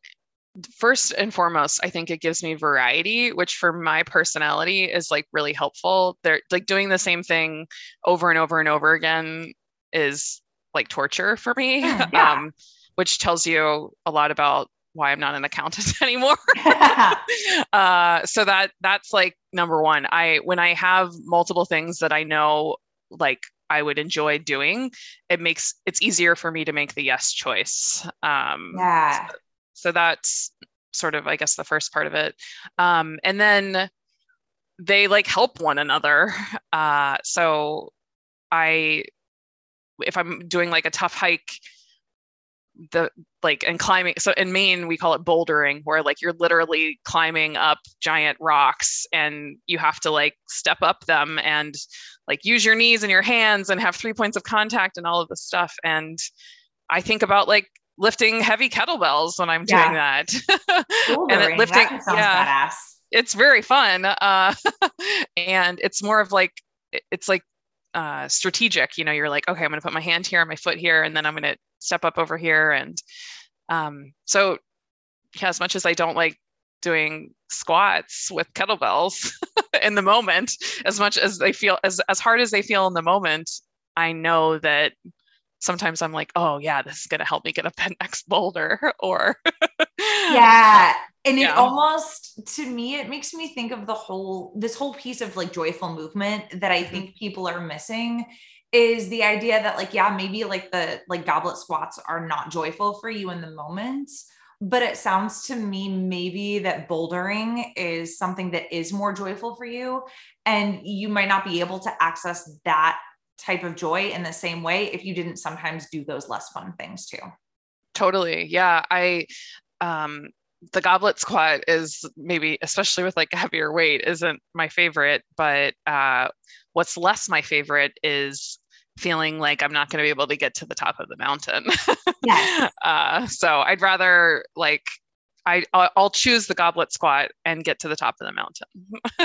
first and foremost i think it gives me variety which for my personality is like really helpful they're like doing the same thing over and over and over again is like torture for me yeah. um which tells you a lot about why I'm not an accountant anymore. uh, so that that's like number one. I when I have multiple things that I know like I would enjoy doing, it makes it's easier for me to make the yes choice. Um, yeah. So, so that's sort of I guess the first part of it, um, and then they like help one another. Uh, so I if I'm doing like a tough hike the like and climbing so in maine we call it bouldering where like you're literally climbing up giant rocks and you have to like step up them and like use your knees and your hands and have three points of contact and all of this stuff and i think about like lifting heavy kettlebells when i'm doing yeah. that and it, lifting that yeah badass. it's very fun uh, and it's more of like it's like uh, strategic you know you're like okay i'm going to put my hand here my foot here and then i'm going to step up over here. And um, so yeah as much as i don't like doing squats with kettlebells in the moment as much as they feel as as hard as they feel in the moment i know that sometimes i'm like oh yeah this is going to help me get up that next boulder or yeah and it almost to me it makes me think of the whole this whole piece of like joyful movement that i mm-hmm. think people are missing is the idea that like yeah maybe like the like goblet squats are not joyful for you in the moment but it sounds to me maybe that bouldering is something that is more joyful for you and you might not be able to access that type of joy in the same way if you didn't sometimes do those less fun things too. Totally. Yeah i um the goblet squat is maybe especially with like a heavier weight isn't my favorite but uh what's less my favorite is feeling like I'm not going to be able to get to the top of the mountain. Yes. uh, so I'd rather like I I'll choose the goblet squat and get to the top of the mountain.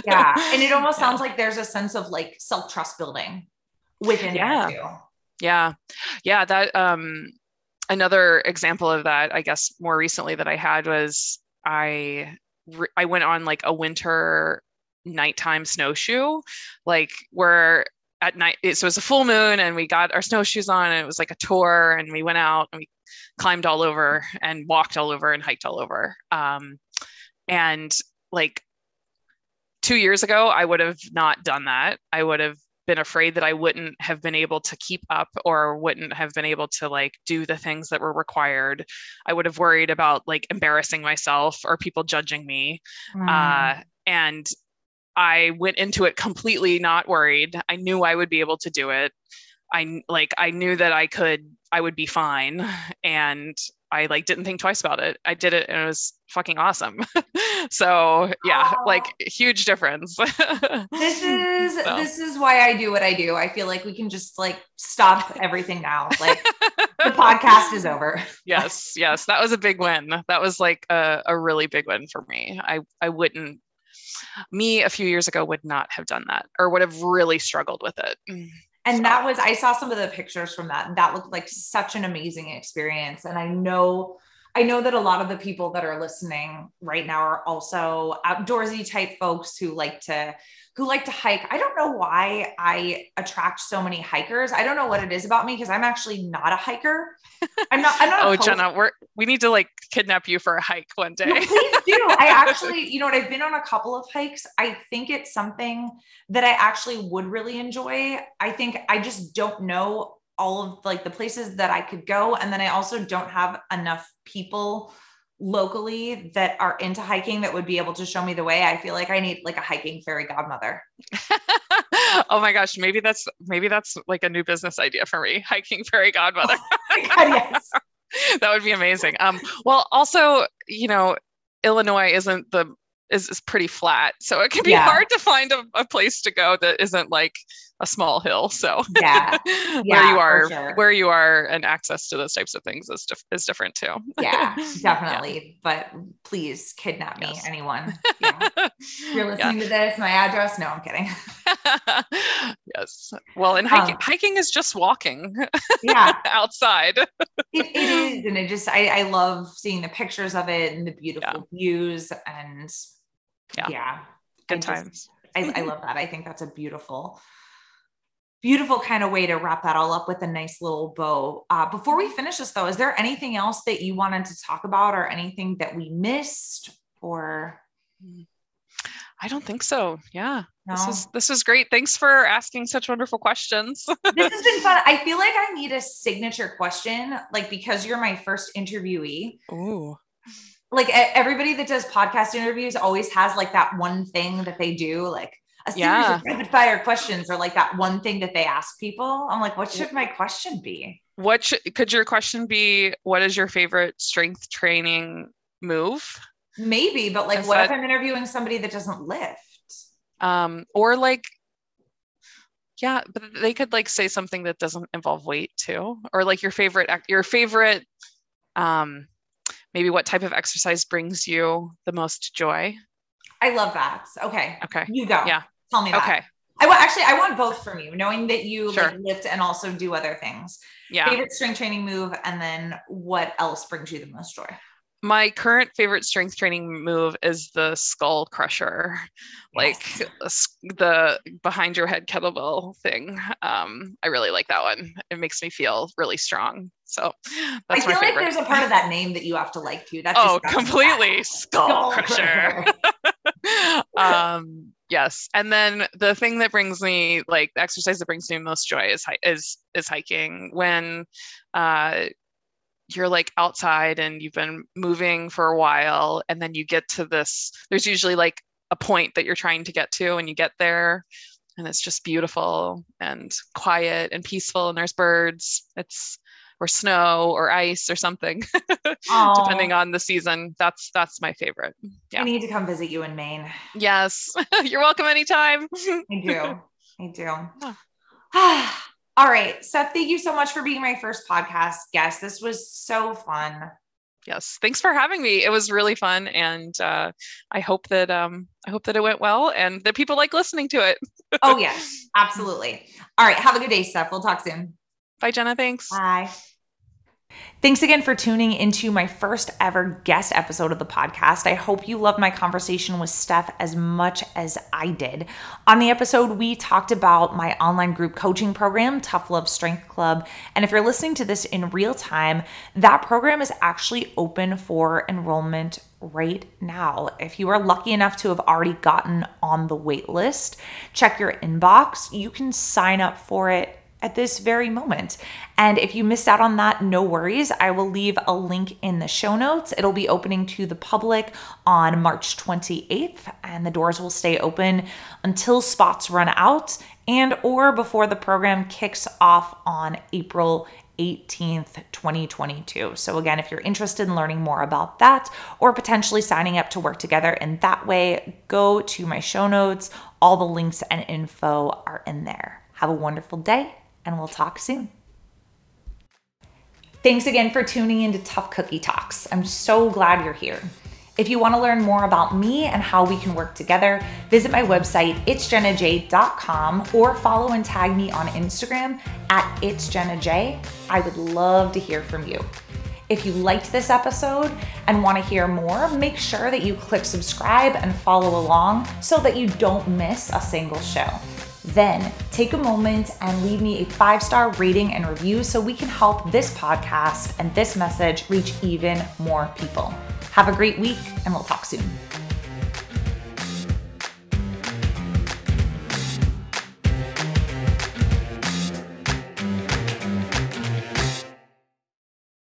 yeah, and it almost yeah. sounds like there's a sense of like self trust building within yeah. Yeah, yeah. That um, another example of that, I guess, more recently that I had was I I went on like a winter nighttime snowshoe, like where at night so it was a full moon and we got our snowshoes on and it was like a tour and we went out and we climbed all over and walked all over and hiked all over. Um, and like two years ago i would have not done that. I would have been afraid that i wouldn't have been able to keep up or wouldn't have been able to like do the things that were required i would have worried about like embarrassing myself or people judging me mm. uh, and I went into it completely not worried. I knew I would be able to do it. I like I knew that I could I would be fine and I like didn't think twice about it. I did it and it was fucking awesome. so yeah, oh. like huge difference. this is so. this is why I do what I do. I feel like we can just like stop everything now. Like the podcast is over. yes, yes. That was a big win. That was like a, a really big win for me. I I wouldn't me a few years ago would not have done that or would have really struggled with it. And that was, I saw some of the pictures from that. And that looked like such an amazing experience. And I know, I know that a lot of the people that are listening right now are also outdoorsy type folks who like to who like to hike. I don't know why I attract so many hikers. I don't know what it is about me because I'm actually not a hiker. I'm not. I'm not. oh, Jenna, we're we need to like kidnap you for a hike one day. No, please do. I actually, you know what? I've been on a couple of hikes. I think it's something that I actually would really enjoy. I think I just don't know all of like the places that I could go, and then I also don't have enough people locally that are into hiking that would be able to show me the way. I feel like I need like a hiking fairy godmother. oh my gosh, maybe that's maybe that's like a new business idea for me, hiking fairy godmother. Oh God, yes. that would be amazing. Um well also, you know, Illinois isn't the is, is pretty flat. So it can be yeah. hard to find a, a place to go that isn't like a small hill. So yeah, yeah where you are, sure. where you are, and access to those types of things is dif- is different too. yeah, definitely. Yeah. But please kidnap me, yes. anyone. Yeah. You're listening to this. My address? No, I'm kidding. yes. Well, and hiking, um, hiking is just walking. Yeah, outside. It, it is, and it just I, I love seeing the pictures of it and the beautiful views and yeah, yeah good I times. Just, I, I love that. I think that's a beautiful beautiful kind of way to wrap that all up with a nice little bow. Uh, before we finish this, though, is there anything else that you wanted to talk about, or anything that we missed, or? I don't think so. Yeah, no. this is this is great. Thanks for asking such wonderful questions. this has been fun. I feel like I need a signature question, like because you're my first interviewee. Ooh. Like everybody that does podcast interviews always has like that one thing that they do, like a series yeah. of rapid fire questions or like that one thing that they ask people. I'm like, what should my question be? What should, could your question be? What is your favorite strength training move? Maybe, but like, is what that, if I'm interviewing somebody that doesn't lift? Um, or like, yeah, but they could like say something that doesn't involve weight too, or like your favorite, your favorite, um, maybe what type of exercise brings you the most joy. I love that. Okay. Okay. You go. Yeah. Tell me that. Okay. I want actually I want both from you, knowing that you sure. like lift and also do other things. Yeah. Favorite strength training move, and then what else brings you the most joy? my current favorite strength training move is the skull crusher like the behind your head kettlebell thing um, i really like that one it makes me feel really strong so i feel like there's a part of that name that you have to like too that's oh completely skull, skull crusher um yes. And then the thing that brings me like the exercise that brings me most joy is is is hiking. When uh you're like outside and you've been moving for a while and then you get to this there's usually like a point that you're trying to get to and you get there and it's just beautiful and quiet and peaceful and there's birds. It's or snow or ice or something depending on the season that's that's my favorite yeah i need to come visit you in maine yes you're welcome anytime i do i do All right. Steph, thank you so much for being my first podcast guest. This was so fun. Yes. Thanks for having me. It was really fun. And uh, I hope that um, I hope that it went well and that people like listening to it. oh yes, absolutely. All right. Have a good day, Steph. We'll talk soon. Bye, Jenna. Thanks. Bye. Thanks again for tuning into my first ever guest episode of the podcast. I hope you loved my conversation with Steph as much as I did. On the episode, we talked about my online group coaching program, Tough Love Strength Club. And if you're listening to this in real time, that program is actually open for enrollment right now. If you are lucky enough to have already gotten on the wait list, check your inbox. You can sign up for it at this very moment. And if you missed out on that, no worries. I will leave a link in the show notes. It'll be opening to the public on March 28th, and the doors will stay open until spots run out and or before the program kicks off on April 18th, 2022. So, again, if you're interested in learning more about that or potentially signing up to work together in that way, go to my show notes. All the links and info are in there. Have a wonderful day and we'll talk soon. Thanks again for tuning into Tough Cookie Talks. I'm so glad you're here. If you want to learn more about me and how we can work together, visit my website, itsjennaj.com, or follow and tag me on Instagram at itsjennaj. I would love to hear from you. If you liked this episode and want to hear more, make sure that you click subscribe and follow along so that you don't miss a single show. Then take a moment and leave me a five star rating and review so we can help this podcast and this message reach even more people. Have a great week, and we'll talk soon.